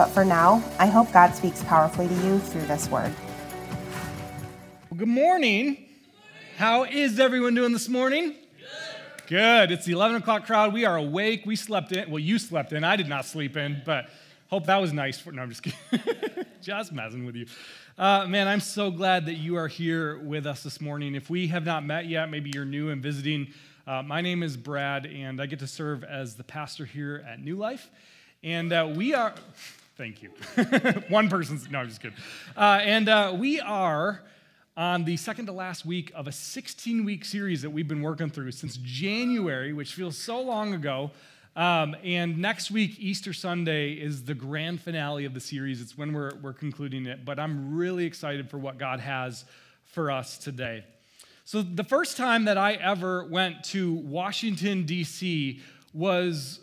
but for now, I hope God speaks powerfully to you through this word. Good morning. How is everyone doing this morning? Good. Good. It's the 11 o'clock crowd. We are awake. We slept in. Well, you slept in. I did not sleep in, but hope that was nice. For, no, I'm just kidding. just messing with you. Uh, man, I'm so glad that you are here with us this morning. If we have not met yet, maybe you're new and visiting. Uh, my name is Brad, and I get to serve as the pastor here at New Life. And uh, we are, Thank you. One person's, no, I'm just kidding. Uh, and uh, we are on the second to last week of a 16 week series that we've been working through since January, which feels so long ago. Um, and next week, Easter Sunday, is the grand finale of the series. It's when we're, we're concluding it. But I'm really excited for what God has for us today. So, the first time that I ever went to Washington, D.C., was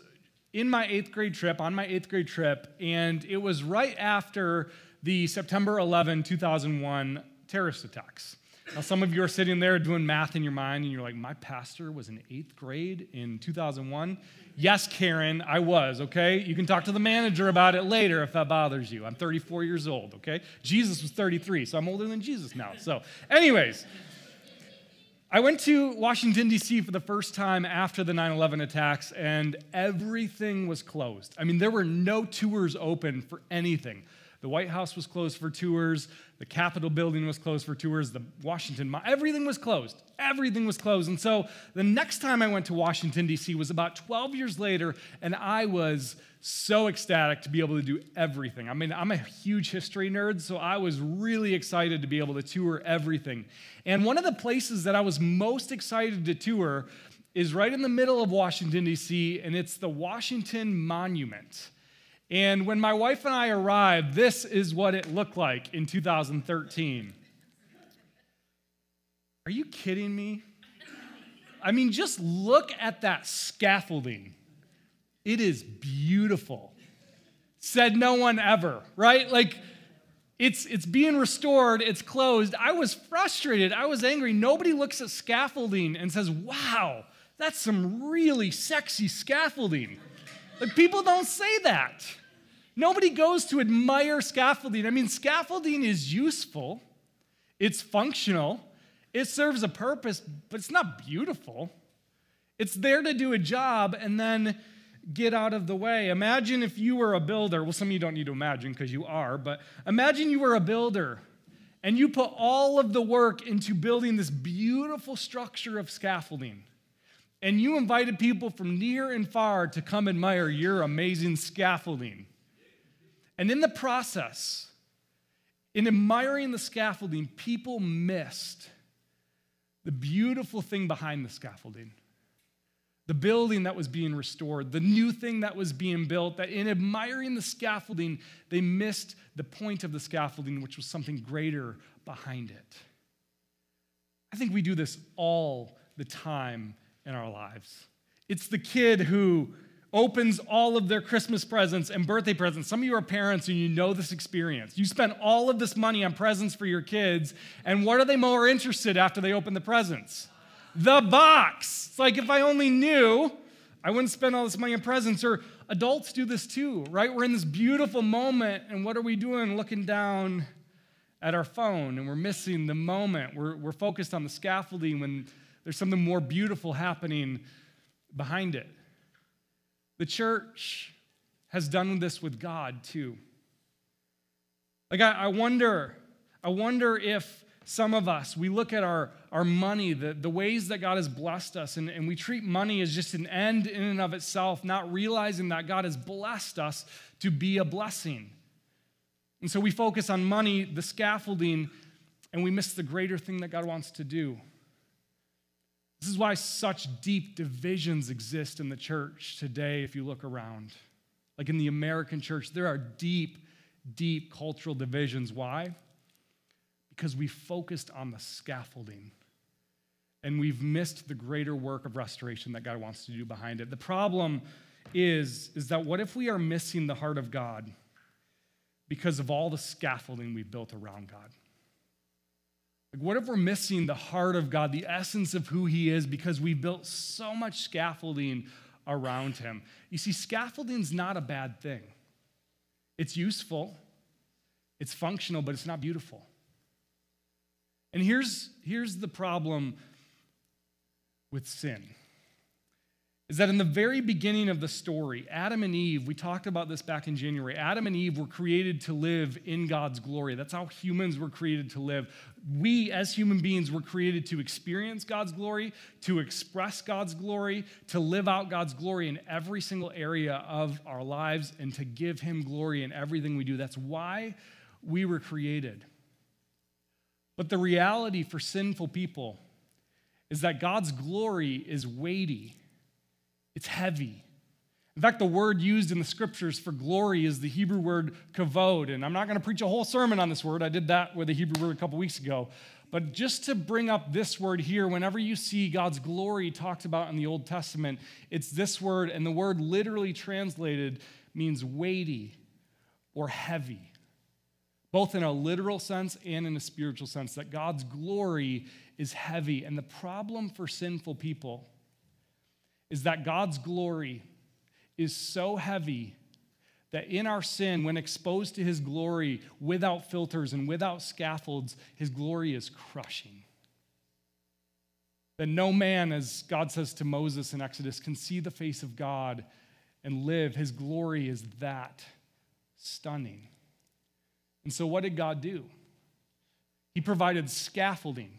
in my eighth grade trip, on my eighth grade trip, and it was right after the September 11, 2001 terrorist attacks. Now, some of you are sitting there doing math in your mind, and you're like, my pastor was in eighth grade in 2001. Yes, Karen, I was, okay? You can talk to the manager about it later if that bothers you. I'm 34 years old, okay? Jesus was 33, so I'm older than Jesus now. So, anyways, I went to Washington, D.C. for the first time after the 9 11 attacks, and everything was closed. I mean, there were no tours open for anything. The White House was closed for tours, the Capitol building was closed for tours, the Washington, everything was closed. Everything was closed. And so the next time I went to Washington, D.C. was about 12 years later, and I was so ecstatic to be able to do everything. I mean, I'm a huge history nerd, so I was really excited to be able to tour everything. And one of the places that I was most excited to tour is right in the middle of Washington, D.C., and it's the Washington Monument. And when my wife and I arrived, this is what it looked like in 2013. Are you kidding me? I mean, just look at that scaffolding. It is beautiful. Said no one ever, right? Like, it's, it's being restored, it's closed. I was frustrated. I was angry. Nobody looks at scaffolding and says, wow, that's some really sexy scaffolding. Like, people don't say that. Nobody goes to admire scaffolding. I mean, scaffolding is useful, it's functional, it serves a purpose, but it's not beautiful. It's there to do a job and then get out of the way. Imagine if you were a builder. Well, some of you don't need to imagine because you are, but imagine you were a builder and you put all of the work into building this beautiful structure of scaffolding. And you invited people from near and far to come admire your amazing scaffolding. And in the process, in admiring the scaffolding, people missed the beautiful thing behind the scaffolding the building that was being restored, the new thing that was being built, that in admiring the scaffolding, they missed the point of the scaffolding, which was something greater behind it. I think we do this all the time in our lives. It's the kid who opens all of their Christmas presents and birthday presents. Some of you are parents and you know this experience. You spend all of this money on presents for your kids, and what are they more interested after they open the presents? The box. It's like if I only knew, I wouldn't spend all this money on presents. Or adults do this too, right? We're in this beautiful moment, and what are we doing? Looking down at our phone, and we're missing the moment. We're, we're focused on the scaffolding when there's something more beautiful happening behind it. The church has done this with God too. Like, I, I wonder, I wonder if some of us, we look at our, our money, the, the ways that God has blessed us, and, and we treat money as just an end in and of itself, not realizing that God has blessed us to be a blessing. And so we focus on money, the scaffolding, and we miss the greater thing that God wants to do. This is why such deep divisions exist in the church today, if you look around. Like in the American church, there are deep, deep cultural divisions. Why? Because we focused on the scaffolding and we've missed the greater work of restoration that God wants to do behind it. The problem is, is that what if we are missing the heart of God because of all the scaffolding we've built around God? Like, what if we're missing the heart of God, the essence of who He is, because we built so much scaffolding around Him? You see, scaffolding's not a bad thing. It's useful, it's functional, but it's not beautiful. And here's, here's the problem with sin is that in the very beginning of the story, Adam and Eve, we talked about this back in January, Adam and Eve were created to live in God's glory. That's how humans were created to live. We, as human beings, were created to experience God's glory, to express God's glory, to live out God's glory in every single area of our lives, and to give Him glory in everything we do. That's why we were created. But the reality for sinful people is that God's glory is weighty, it's heavy. In fact, the word used in the scriptures for glory is the Hebrew word kavod. And I'm not going to preach a whole sermon on this word. I did that with the Hebrew word a couple weeks ago. But just to bring up this word here, whenever you see God's glory talked about in the Old Testament, it's this word, and the word literally translated means weighty or heavy, both in a literal sense and in a spiritual sense, that God's glory is heavy. And the problem for sinful people is that God's glory is so heavy that in our sin, when exposed to his glory without filters and without scaffolds, his glory is crushing. That no man, as God says to Moses in Exodus, can see the face of God and live. His glory is that stunning. And so, what did God do? He provided scaffolding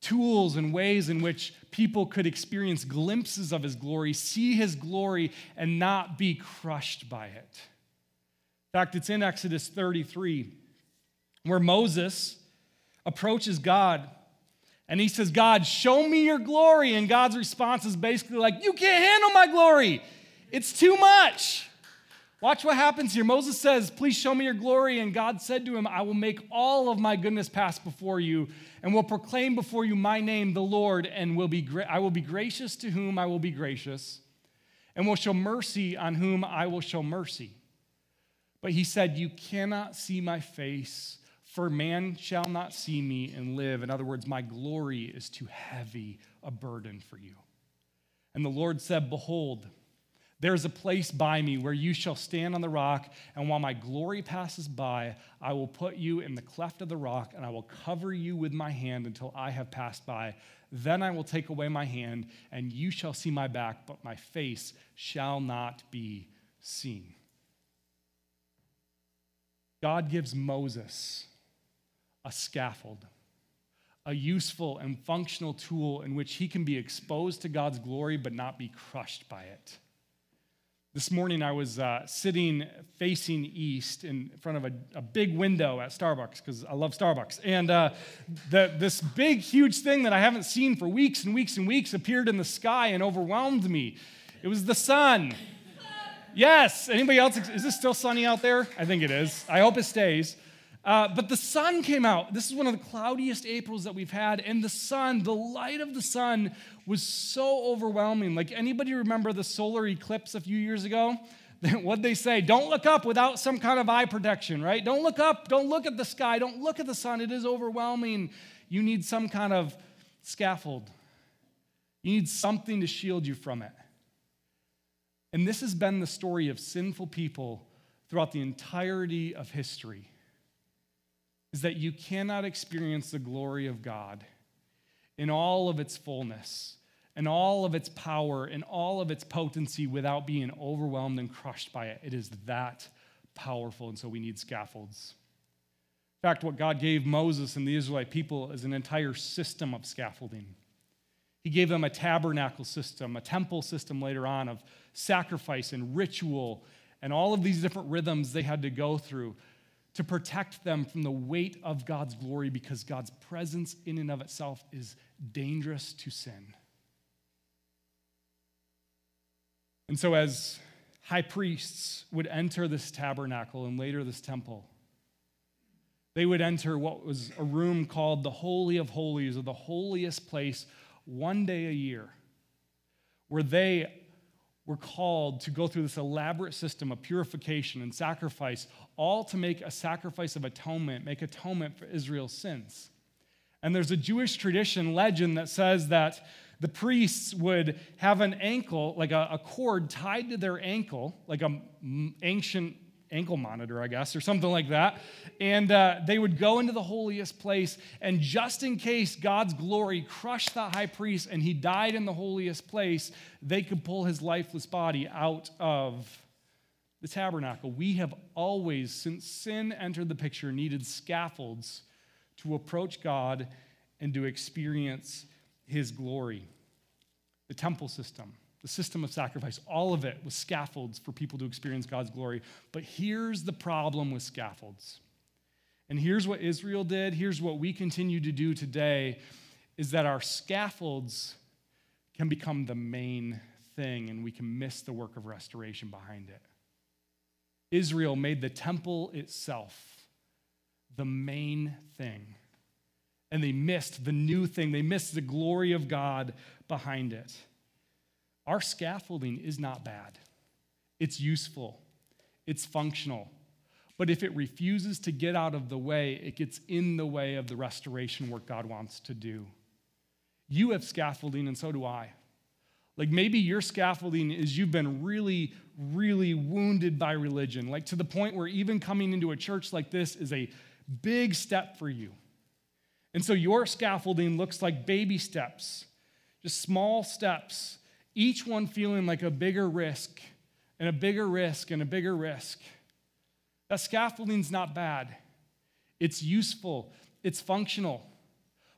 tools and ways in which people could experience glimpses of his glory, see his glory, and not be crushed by it. In fact, it's in Exodus 33 where Moses approaches God and he says, God, show me your glory. And God's response is basically like, You can't handle my glory, it's too much. Watch what happens here. Moses says, Please show me your glory. And God said to him, I will make all of my goodness pass before you and will proclaim before you my name, the Lord, and will be gra- I will be gracious to whom I will be gracious, and will show mercy on whom I will show mercy. But he said, You cannot see my face, for man shall not see me and live. In other words, my glory is too heavy a burden for you. And the Lord said, Behold, there is a place by me where you shall stand on the rock, and while my glory passes by, I will put you in the cleft of the rock, and I will cover you with my hand until I have passed by. Then I will take away my hand, and you shall see my back, but my face shall not be seen. God gives Moses a scaffold, a useful and functional tool in which he can be exposed to God's glory but not be crushed by it. This morning, I was uh, sitting facing east in front of a, a big window at Starbucks because I love Starbucks. And uh, the, this big, huge thing that I haven't seen for weeks and weeks and weeks appeared in the sky and overwhelmed me. It was the sun. Yes. Anybody else? Is this still sunny out there? I think it is. I hope it stays. Uh, but the sun came out. This is one of the cloudiest Aprils that we've had. And the sun, the light of the sun, was so overwhelming. Like, anybody remember the solar eclipse a few years ago? What'd they say? Don't look up without some kind of eye protection, right? Don't look up. Don't look at the sky. Don't look at the sun. It is overwhelming. You need some kind of scaffold, you need something to shield you from it. And this has been the story of sinful people throughout the entirety of history is that you cannot experience the glory of God in all of its fullness, in all of its power, in all of its potency without being overwhelmed and crushed by it. It is that powerful, and so we need scaffolds. In fact, what God gave Moses and the Israelite people is an entire system of scaffolding. He gave them a tabernacle system, a temple system later on of sacrifice and ritual, and all of these different rhythms they had to go through to protect them from the weight of God's glory because God's presence in and of itself is dangerous to sin. And so, as high priests would enter this tabernacle and later this temple, they would enter what was a room called the Holy of Holies or the holiest place one day a year, where they were called to go through this elaborate system of purification and sacrifice, all to make a sacrifice of atonement, make atonement for Israel's sins. And there's a Jewish tradition legend that says that the priests would have an ankle, like a, a cord tied to their ankle, like an ancient ankle monitor, I guess, or something like that. And uh, they would go into the holiest place, and just in case God's glory crushed the high priest and he died in the holiest place, they could pull his lifeless body out of the tabernacle. We have always, since sin entered the picture, needed scaffolds to approach God and to experience his glory. The temple system the system of sacrifice, all of it was scaffolds for people to experience God's glory. But here's the problem with scaffolds. And here's what Israel did, here's what we continue to do today is that our scaffolds can become the main thing and we can miss the work of restoration behind it. Israel made the temple itself the main thing. And they missed the new thing. They missed the glory of God behind it. Our scaffolding is not bad, it's useful, it's functional. But if it refuses to get out of the way, it gets in the way of the restoration work God wants to do. You have scaffolding, and so do I. Like maybe your scaffolding is you've been really, really wounded by religion, like to the point where even coming into a church like this is a big step for you. And so your scaffolding looks like baby steps, just small steps each one feeling like a bigger risk and a bigger risk and a bigger risk. That scaffolding's not bad. It's useful, it's functional.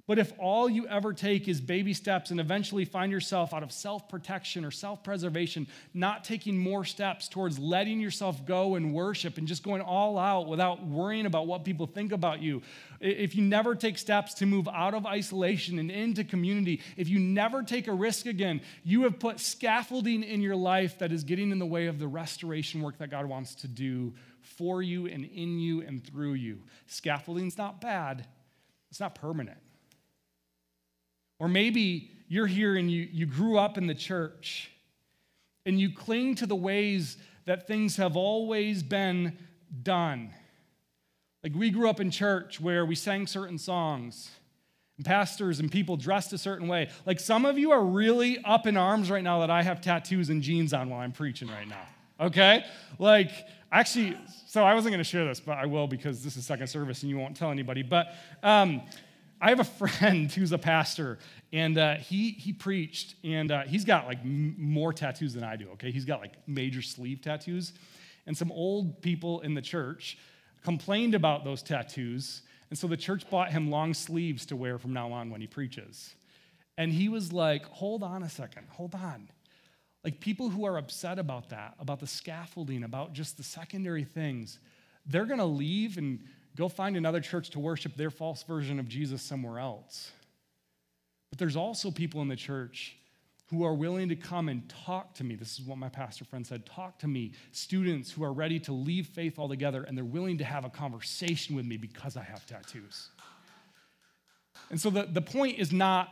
But if all you ever take is baby steps and eventually find yourself out of self protection or self preservation, not taking more steps towards letting yourself go and worship and just going all out without worrying about what people think about you, if you never take steps to move out of isolation and into community, if you never take a risk again, you have put scaffolding in your life that is getting in the way of the restoration work that God wants to do for you and in you and through you. Scaffolding's not bad, it's not permanent. Or maybe you're here and you, you grew up in the church and you cling to the ways that things have always been done. Like we grew up in church where we sang certain songs, and pastors and people dressed a certain way. Like some of you are really up in arms right now that I have tattoos and jeans on while I'm preaching right now. Okay? Like, actually, so I wasn't going to share this, but I will because this is second service and you won't tell anybody. But um, I have a friend who's a pastor, and uh, he he preached, and uh, he's got like m- more tattoos than I do. Okay, he's got like major sleeve tattoos, and some old people in the church complained about those tattoos, and so the church bought him long sleeves to wear from now on when he preaches. And he was like, "Hold on a second, hold on." Like people who are upset about that, about the scaffolding, about just the secondary things, they're gonna leave and Go find another church to worship their false version of Jesus somewhere else. But there's also people in the church who are willing to come and talk to me. This is what my pastor friend said talk to me. Students who are ready to leave faith altogether and they're willing to have a conversation with me because I have tattoos. And so the, the point is not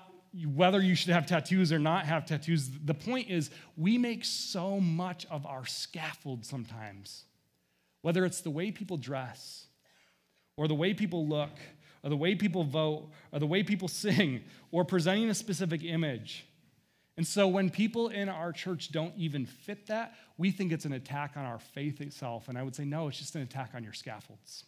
whether you should have tattoos or not have tattoos. The point is we make so much of our scaffold sometimes, whether it's the way people dress or the way people look, or the way people vote, or the way people sing, or presenting a specific image. And so when people in our church don't even fit that, we think it's an attack on our faith itself. And I would say, no, it's just an attack on your scaffolds.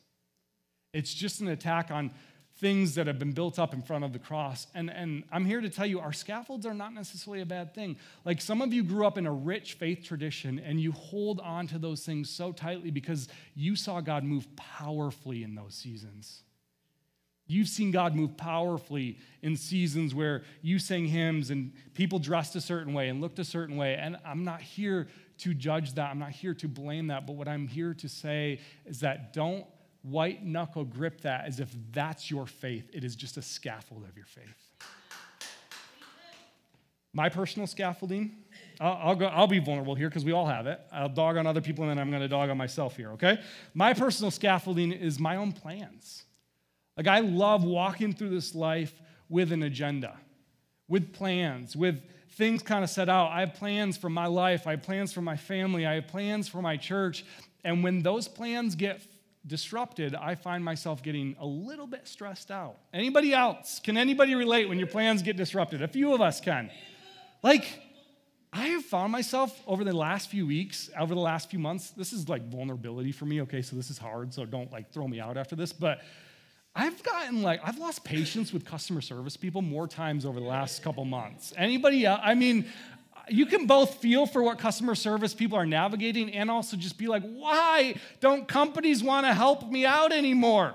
It's just an attack on things that have been built up in front of the cross. And, and I'm here to tell you, our scaffolds are not necessarily a bad thing. Like some of you grew up in a rich faith tradition and you hold on to those things so tightly because you saw God move powerfully in those seasons. You've seen God move powerfully in seasons where you sang hymns and people dressed a certain way and looked a certain way. And I'm not here to judge that. I'm not here to blame that. But what I'm here to say is that don't white knuckle grip that as if that's your faith. It is just a scaffold of your faith. My personal scaffolding, I'll, I'll, go, I'll be vulnerable here because we all have it. I'll dog on other people and then I'm going to dog on myself here, okay? My personal scaffolding is my own plans. Like, I love walking through this life with an agenda, with plans, with things kind of set out. I have plans for my life, I have plans for my family, I have plans for my church. And when those plans get disrupted, I find myself getting a little bit stressed out. Anybody else? Can anybody relate when your plans get disrupted? A few of us can. Like, I have found myself over the last few weeks, over the last few months, this is like vulnerability for me, okay? So this is hard, so don't like throw me out after this, but I've gotten like, I've lost patience with customer service people more times over the last couple months. Anybody? I mean, you can both feel for what customer service people are navigating and also just be like, why don't companies want to help me out anymore?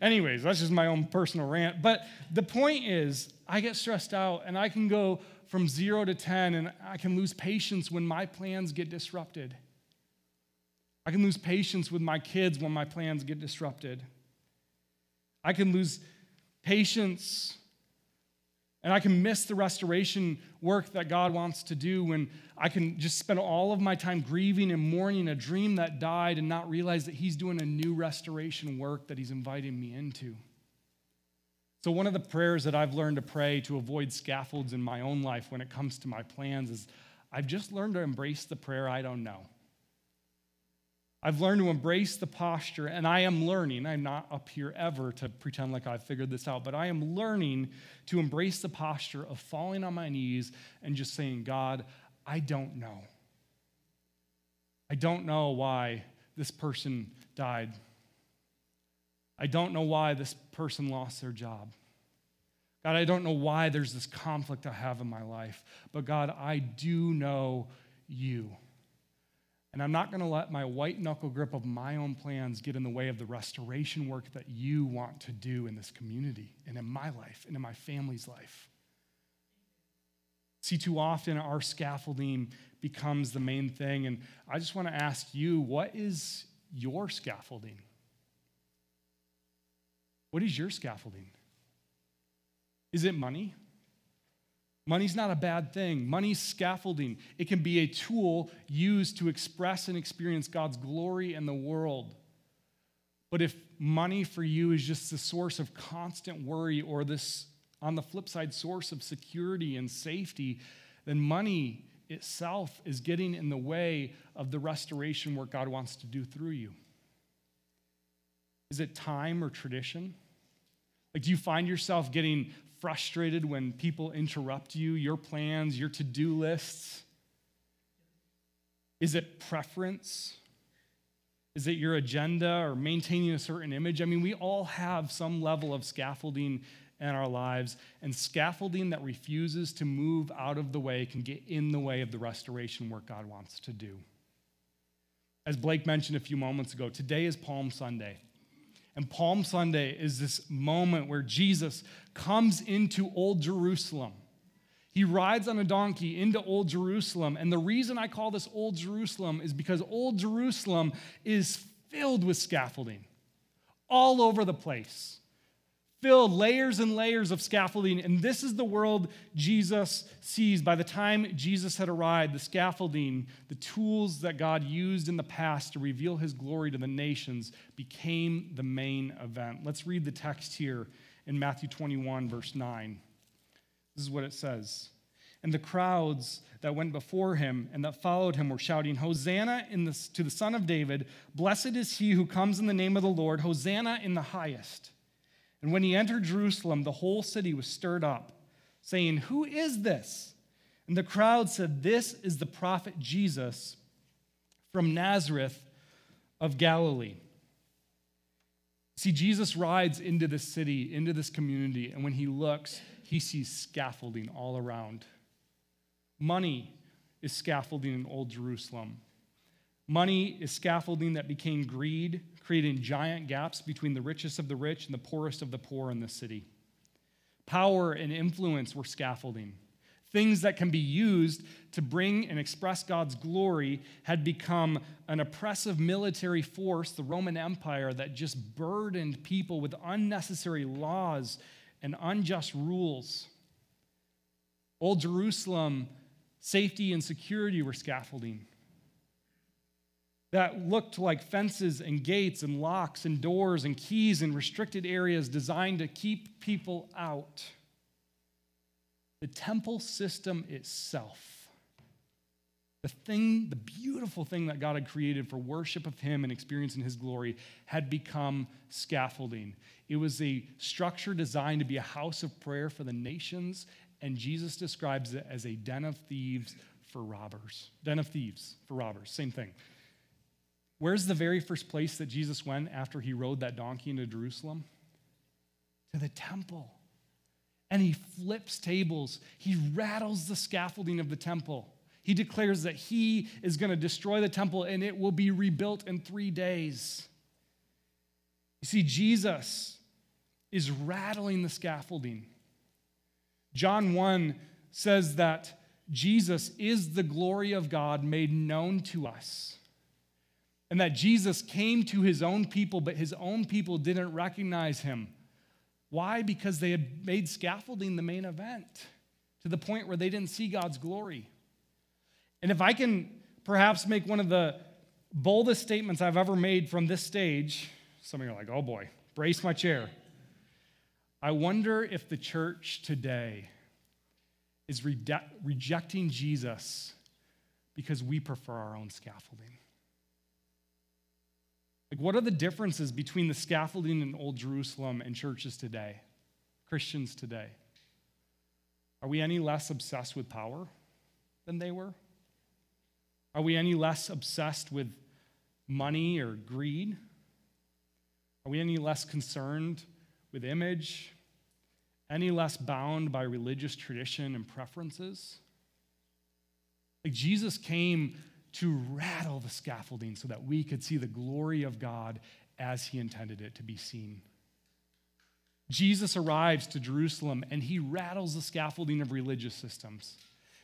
Anyways, that's just my own personal rant. But the point is, I get stressed out and I can go from zero to 10 and I can lose patience when my plans get disrupted. I can lose patience with my kids when my plans get disrupted. I can lose patience and I can miss the restoration work that God wants to do when I can just spend all of my time grieving and mourning a dream that died and not realize that He's doing a new restoration work that He's inviting me into. So, one of the prayers that I've learned to pray to avoid scaffolds in my own life when it comes to my plans is I've just learned to embrace the prayer I don't know. I've learned to embrace the posture, and I am learning. I'm not up here ever to pretend like I've figured this out, but I am learning to embrace the posture of falling on my knees and just saying, God, I don't know. I don't know why this person died. I don't know why this person lost their job. God, I don't know why there's this conflict I have in my life, but God, I do know you. And I'm not going to let my white knuckle grip of my own plans get in the way of the restoration work that you want to do in this community and in my life and in my family's life. See, too often our scaffolding becomes the main thing. And I just want to ask you what is your scaffolding? What is your scaffolding? Is it money? Money's not a bad thing. Money's scaffolding. It can be a tool used to express and experience God's glory in the world. But if money for you is just the source of constant worry or this, on the flip side, source of security and safety, then money itself is getting in the way of the restoration work God wants to do through you. Is it time or tradition? Like, do you find yourself getting frustrated when people interrupt you, your plans, your to do lists? Is it preference? Is it your agenda or maintaining a certain image? I mean, we all have some level of scaffolding in our lives, and scaffolding that refuses to move out of the way can get in the way of the restoration work God wants to do. As Blake mentioned a few moments ago, today is Palm Sunday. And Palm Sunday is this moment where Jesus comes into Old Jerusalem. He rides on a donkey into Old Jerusalem. And the reason I call this Old Jerusalem is because Old Jerusalem is filled with scaffolding all over the place filled layers and layers of scaffolding. And this is the world Jesus sees. By the time Jesus had arrived, the scaffolding, the tools that God used in the past to reveal his glory to the nations, became the main event. Let's read the text here in Matthew 21, verse 9. This is what it says. And the crowds that went before him and that followed him were shouting, Hosanna the, to the Son of David! Blessed is he who comes in the name of the Lord! Hosanna in the highest! And when he entered Jerusalem, the whole city was stirred up, saying, Who is this? And the crowd said, This is the prophet Jesus from Nazareth of Galilee. See, Jesus rides into this city, into this community, and when he looks, he sees scaffolding all around. Money is scaffolding in Old Jerusalem. Money is scaffolding that became greed, creating giant gaps between the richest of the rich and the poorest of the poor in the city. Power and influence were scaffolding. Things that can be used to bring and express God's glory had become an oppressive military force, the Roman Empire, that just burdened people with unnecessary laws and unjust rules. Old Jerusalem, safety and security were scaffolding. That looked like fences and gates and locks and doors and keys and restricted areas designed to keep people out. The temple system itself, the thing, the beautiful thing that God had created for worship of Him and experiencing His glory, had become scaffolding. It was a structure designed to be a house of prayer for the nations, and Jesus describes it as a den of thieves for robbers. Den of thieves for robbers, same thing. Where's the very first place that Jesus went after he rode that donkey into Jerusalem? To the temple. And he flips tables, he rattles the scaffolding of the temple. He declares that he is going to destroy the temple and it will be rebuilt in three days. You see, Jesus is rattling the scaffolding. John 1 says that Jesus is the glory of God made known to us and that Jesus came to his own people, but his own people didn't recognize him. Why? Because they had made scaffolding the main event to the point where they didn't see God's glory. And if I can perhaps make one of the boldest statements I've ever made from this stage, some of you are like, oh boy, brace my chair. I wonder if the church today is rejecting Jesus because we prefer our own scaffolding. Like, what are the differences between the scaffolding in Old Jerusalem and churches today, Christians today? Are we any less obsessed with power than they were? Are we any less obsessed with money or greed? Are we any less concerned with image? Any less bound by religious tradition and preferences? Like Jesus came to rattle the scaffolding so that we could see the glory of God as he intended it to be seen. Jesus arrives to Jerusalem and he rattles the scaffolding of religious systems.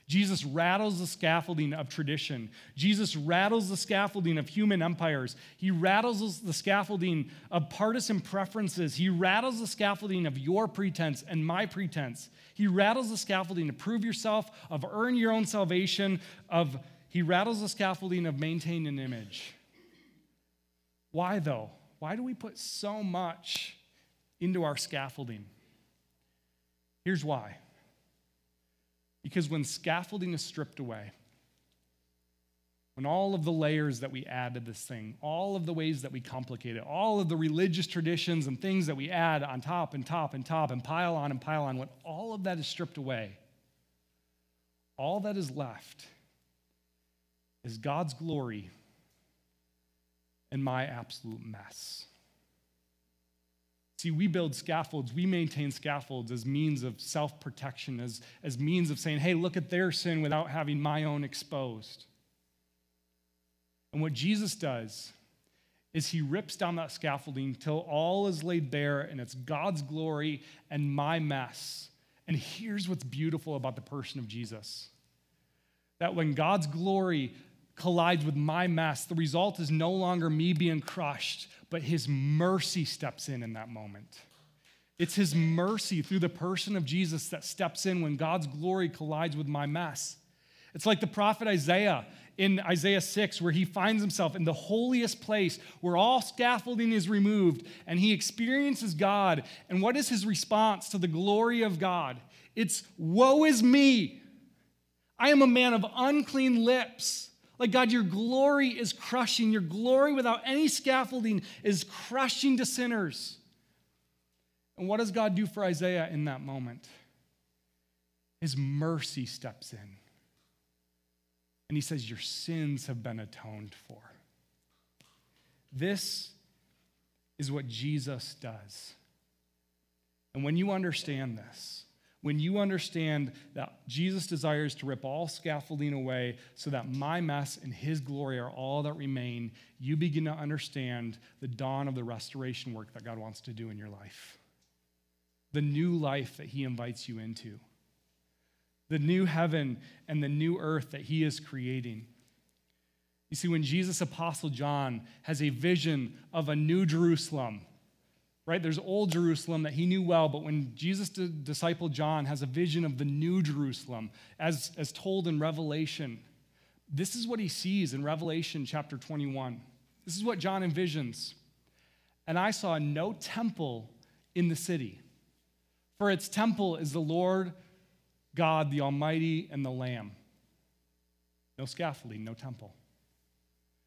Jesus rattles the scaffolding of tradition. Jesus rattles the scaffolding of human empires. He rattles the scaffolding of partisan preferences. He rattles the scaffolding of your pretense and my pretense. He rattles the scaffolding to prove yourself, of earn your own salvation, of he rattles the scaffolding of maintain an image. Why, though? Why do we put so much into our scaffolding? Here's why. Because when scaffolding is stripped away, when all of the layers that we add to this thing, all of the ways that we complicate it, all of the religious traditions and things that we add on top and top and top and pile on and pile on, when all of that is stripped away, all that is left is God's glory and my absolute mess. See, we build scaffolds, we maintain scaffolds as means of self protection, as, as means of saying, hey, look at their sin without having my own exposed. And what Jesus does is he rips down that scaffolding till all is laid bare and it's God's glory and my mess. And here's what's beautiful about the person of Jesus that when God's glory collides with my mess, the result is no longer me being crushed, but his mercy steps in in that moment. It's his mercy through the person of Jesus that steps in when God's glory collides with my mess. It's like the prophet Isaiah in Isaiah 6, where he finds himself in the holiest place where all scaffolding is removed and he experiences God. And what is his response to the glory of God? It's, Woe is me! I am a man of unclean lips. Like, God, your glory is crushing. Your glory without any scaffolding is crushing to sinners. And what does God do for Isaiah in that moment? His mercy steps in. And he says, Your sins have been atoned for. This is what Jesus does. And when you understand this, when you understand that Jesus desires to rip all scaffolding away so that my mess and his glory are all that remain, you begin to understand the dawn of the restoration work that God wants to do in your life. The new life that he invites you into. The new heaven and the new earth that he is creating. You see, when Jesus, Apostle John, has a vision of a new Jerusalem, right? There's old Jerusalem that he knew well, but when Jesus' disciple John has a vision of the new Jerusalem, as, as told in Revelation, This is what he sees in Revelation chapter 21. This is what John envisions. And I saw no temple in the city, for its temple is the Lord God, the Almighty, and the Lamb. No scaffolding, no temple.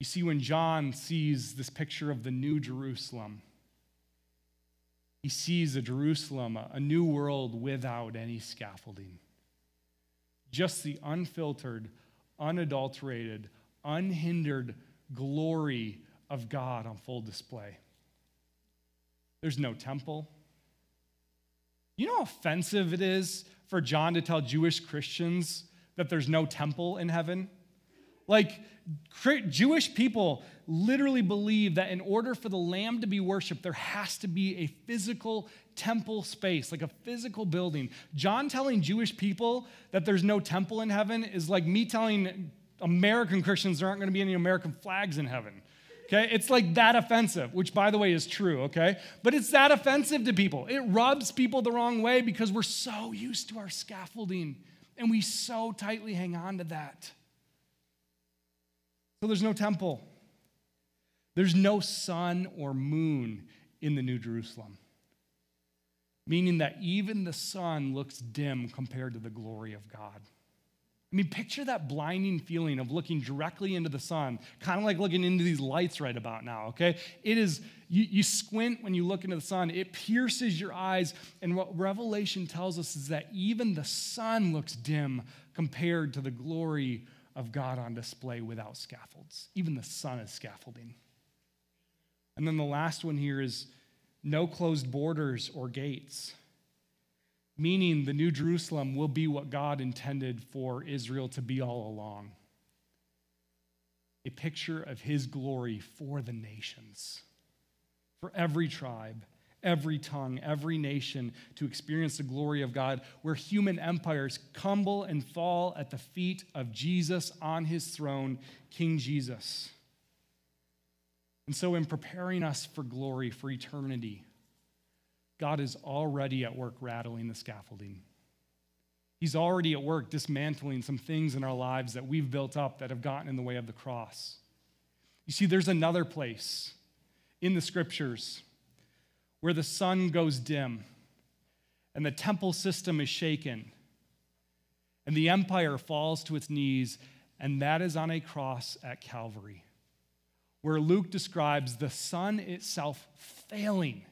You see, when John sees this picture of the new Jerusalem, he sees a Jerusalem, a new world without any scaffolding. Just the unfiltered, unadulterated, unhindered glory of God on full display. There's no temple. You know how offensive it is for John to tell Jewish Christians that there's no temple in heaven? Like, Jewish people literally believe that in order for the lamb to be worshiped, there has to be a physical temple space, like a physical building. John telling Jewish people that there's no temple in heaven is like me telling American Christians there aren't going to be any American flags in heaven. Okay? It's like that offensive, which by the way is true, okay? But it's that offensive to people. It rubs people the wrong way because we're so used to our scaffolding and we so tightly hang on to that. So there's no temple. There's no sun or moon in the New Jerusalem, meaning that even the sun looks dim compared to the glory of God. I mean, picture that blinding feeling of looking directly into the sun, kind of like looking into these lights right about now, okay? It is, you, you squint when you look into the sun, it pierces your eyes. And what Revelation tells us is that even the sun looks dim compared to the glory of God on display without scaffolds. Even the sun is scaffolding. And then the last one here is no closed borders or gates, meaning the New Jerusalem will be what God intended for Israel to be all along a picture of his glory for the nations, for every tribe every tongue, every nation to experience the glory of God, where human empires crumble and fall at the feet of Jesus on his throne, King Jesus. And so, in preparing us for glory, for eternity, God is already at work rattling the scaffolding. He's already at work dismantling some things in our lives that we've built up that have gotten in the way of the cross. You see, there's another place in the scriptures where the sun goes dim and the temple system is shaken and the empire falls to its knees, and that is on a cross at Calvary, where Luke describes the sun itself failing.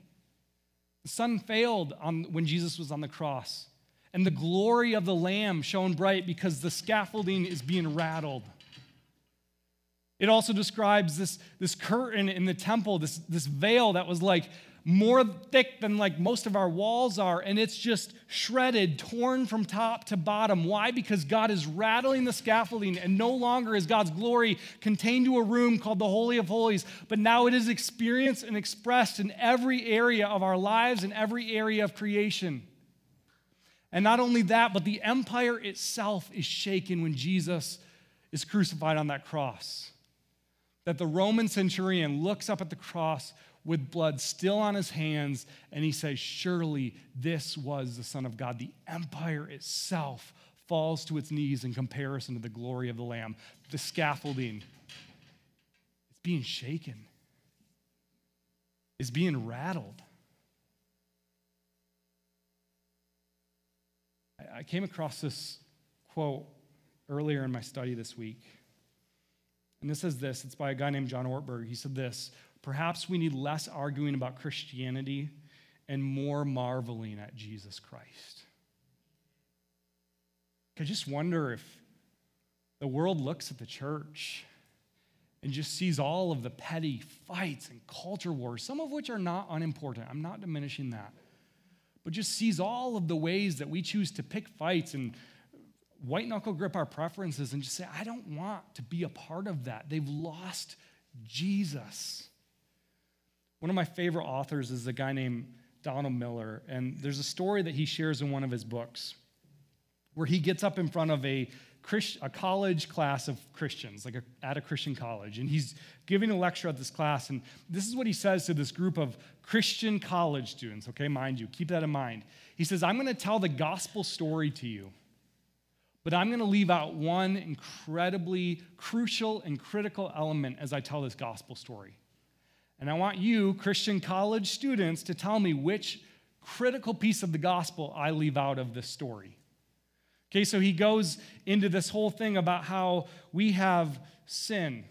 The sun failed on, when Jesus was on the cross, and the glory of the Lamb shone bright because the scaffolding is being rattled. It also describes this, this curtain in the temple, this, this veil that was like more thick than like most of our walls are, and it's just shredded, torn from top to bottom. Why? Because God is rattling the scaffolding, and no longer is God's glory contained to a room called the Holy of Holies, but now it is experienced and expressed in every area of our lives and every area of creation. And not only that, but the empire itself is shaken when Jesus is crucified on that cross. That the Roman centurion looks up at the cross with blood still on his hands, and he says, Surely this was the Son of God. The empire itself falls to its knees in comparison to the glory of the Lamb. The scaffolding is being shaken, is being rattled. I came across this quote earlier in my study this week. And this says this it's by a guy named John Ortberg. He said this Perhaps we need less arguing about Christianity and more marveling at Jesus Christ. I just wonder if the world looks at the church and just sees all of the petty fights and culture wars, some of which are not unimportant. I'm not diminishing that. But just sees all of the ways that we choose to pick fights and white knuckle grip our preferences and just say, I don't want to be a part of that. They've lost Jesus. One of my favorite authors is a guy named Donald Miller, and there's a story that he shares in one of his books where he gets up in front of a, Christ, a college class of Christians, like a, at a Christian college, and he's giving a lecture at this class, and this is what he says to this group of Christian college students, okay, mind you, keep that in mind. He says, I'm to tell the gospel story to you. But I'm to leave out one incredibly crucial and critical element as I tell this gospel story. And I want you, Christian college students, to tell me which critical piece of the gospel I leave out of this story. Okay, so he goes into this whole thing about how we have sin.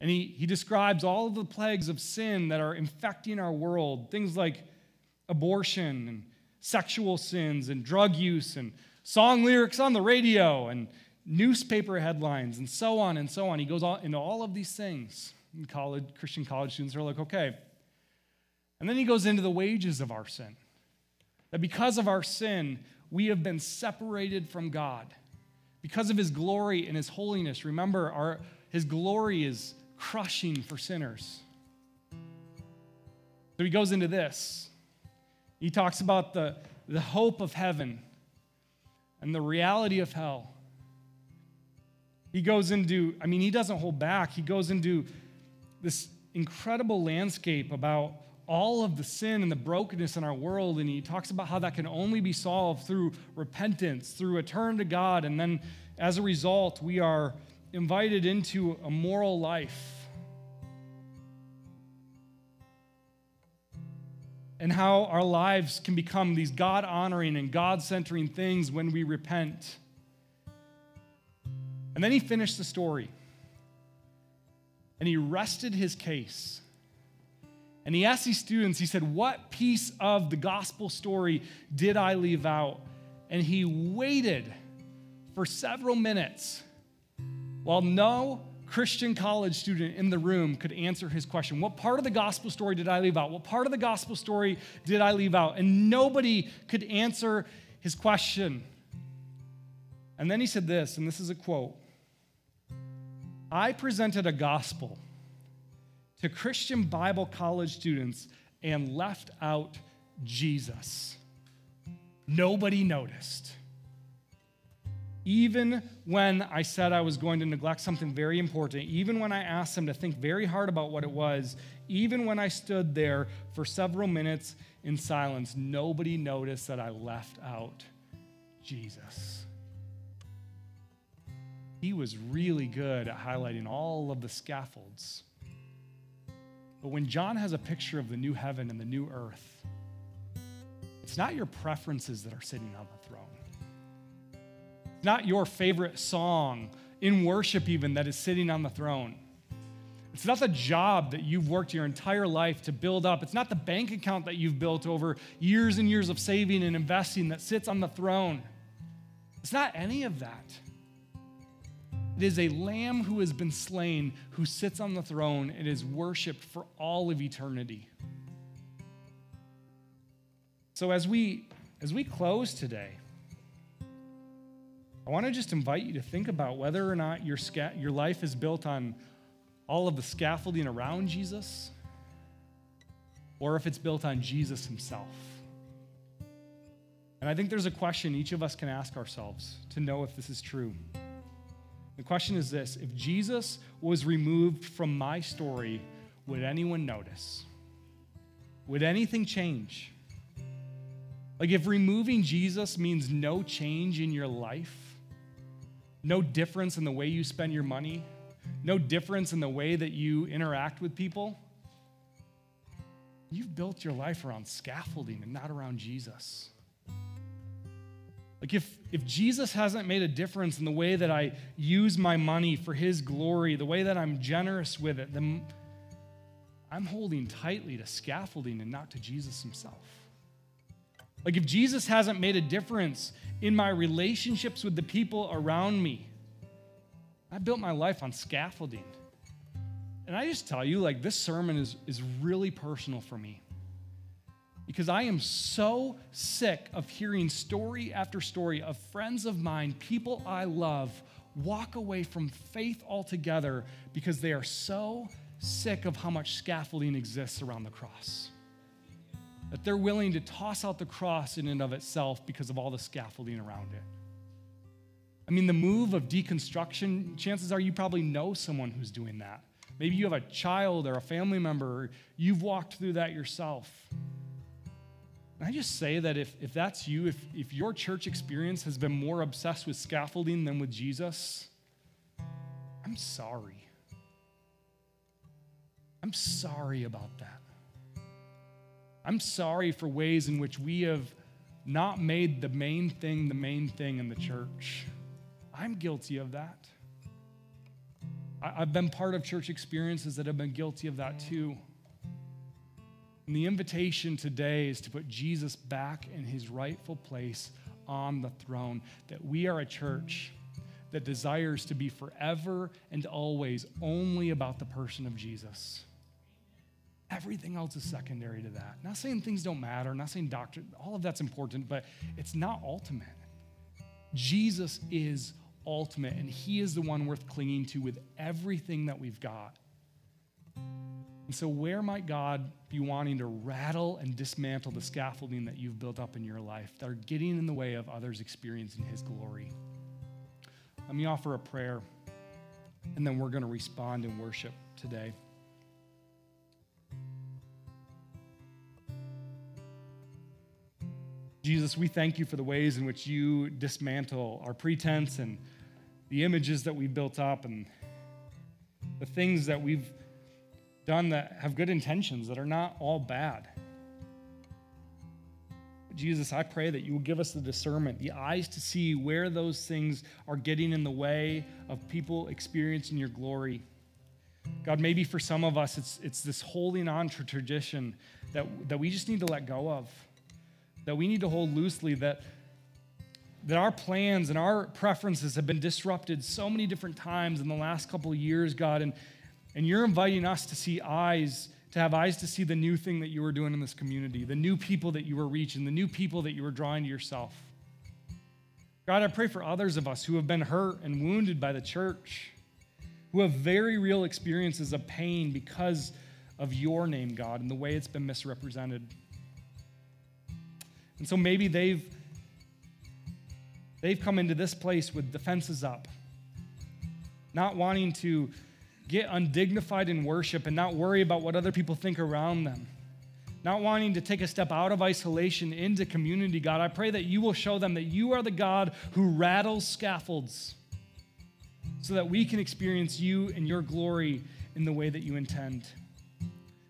And he, he describes all of the plagues of sin that are infecting our world things like abortion and sexual sins and drug use and song lyrics on the radio and newspaper headlines and so on and so on. He goes into all of these things. College, Christian college students are like, okay. And then he goes into the wages of our sin. That because of our sin, we have been separated from God. Because of his glory and his holiness, remember, our, his glory is crushing for sinners. So he goes into this. He talks about the, the hope of heaven and the reality of hell. He goes into, I mean, he doesn't hold back. He goes into this incredible landscape about all of the sin and the brokenness in our world, and he talks about how that can only be solved through repentance, through a turn to God, and then as a result, we are invited into a moral life and how our lives can become these God honoring and God centering things when we repent. And then he finished the story. And he rested his case. And he asked these students, he said, What piece of the gospel story did I leave out? And he waited for several minutes while no Christian college student in the room could answer his question. What part of the gospel story did I leave out? What part of the gospel story did I leave out? And nobody could answer his question. And then he said this, and this is a quote I presented a gospel to Christian Bible college students and left out Jesus. Nobody noticed. Even when I said I was going to neglect something very important, even when I asked them to think very hard about what it was, even when I stood there for several minutes in silence, nobody noticed that I left out Jesus. He was really good at highlighting all of the scaffolds. But when John has a picture of the new heaven and the new earth, it's not your preferences that are sitting on the throne It's not your favorite song in worship, even that is sitting on the throne. It's not the job that you've worked your entire life to build up. It's not the bank account that you've built over years and years of saving and investing that sits on the throne. It's not any of that. It is a lamb who has been slain who sits on the throne and is worshiped for all of eternity. So as we as we close today, I want to just invite you to think about whether or not your, sca- your life is built on all of the scaffolding around Jesus or if it's built on Jesus himself. And I think there's a question each of us can ask ourselves to know if this is true. The question is this if Jesus was removed from my story, would anyone notice? Would anything change? Like, if removing Jesus means no change in your life, no difference in the way you spend your money, no difference in the way that you interact with people, you've built your life around scaffolding and not around Jesus. Like, if, if Jesus hasn't made a difference in the way that I use my money for his glory, the way that I'm generous with it, then I'm holding tightly to scaffolding and not to Jesus himself. Like, if Jesus hasn't made a difference in my relationships with the people around me, I built my life on scaffolding. And I just tell you, like, this sermon is, is really personal for me. Because I am so sick of hearing story after story of friends of mine, people I love, walk away from faith altogether because they are so sick of how much scaffolding exists around the cross. That they're willing to toss out the cross in and of itself because of all the scaffolding around it. I mean, the move of deconstruction, chances are you probably know someone who's doing that. Maybe you have a child or a family member, or you've walked through that yourself. And I just say that if, if that's you, if, if your church experience has been more obsessed with scaffolding than with Jesus, I'm sorry. I'm sorry about that. I'm sorry for ways in which we have not made the main thing the main thing in the church. I'm guilty of that. I've been part of church experiences that have been guilty of that too. And the invitation today is to put Jesus back in his rightful place on the throne, that we are a church that desires to be forever and always only about the person of Jesus. Everything else is secondary to that. Not saying things don't matter, not saying doctrine, all of that's important, but it's not ultimate. Jesus is ultimate, and He is the one worth clinging to with everything that we've got. And so, where might God be wanting to rattle and dismantle the scaffolding that you've built up in your life that are getting in the way of others experiencing His glory? Let me offer a prayer, and then we're going to respond in worship today. Jesus, we thank you for the ways in which you dismantle our pretense and the images that we've built up and the things that we've done that have good intentions that are not all bad. Jesus, I pray that you will give us the discernment, the eyes to see where those things are getting in the way of people experiencing your glory. God, maybe for some of us, it's, it's this holding on to tradition that, that we just need to let go of that we need to hold loosely, that, that our plans and our preferences have been disrupted so many different times in the last couple of years, God. And, and you're inviting us to see eyes, to have eyes to see the new thing that you were doing in this community, the new people that you were reaching, the new people that you were drawing to yourself. God, I pray for others of us who have been hurt and wounded by the church, who have very real experiences of pain because of your name, God, and the way it's been misrepresented. And so maybe they've they've come into this place with defenses up, not wanting to get undignified in worship and not worry about what other people think around them. Not wanting to take a step out of isolation into community, God, I pray that you will show them that you are the God who rattles scaffolds so that we can experience you and your glory in the way that you intend.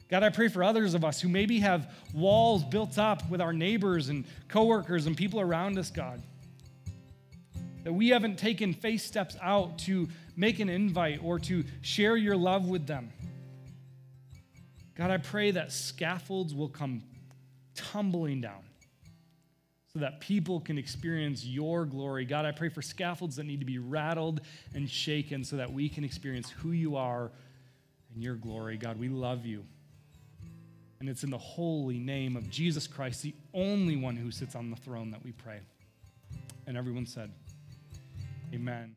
God, I pray for others of us who maybe have walls built up with our neighbors and coworkers and people around us, God. That we haven't taken face steps out to make an invite or to share your love with them. God, I pray that scaffolds will come tumbling down so that people can experience your glory. God, I pray for scaffolds that need to be rattled and shaken so that we can experience who you are and your glory. God, we love you. And it's in the holy name of Jesus Christ, the only one who sits on the throne, that we pray. And everyone said, Amen.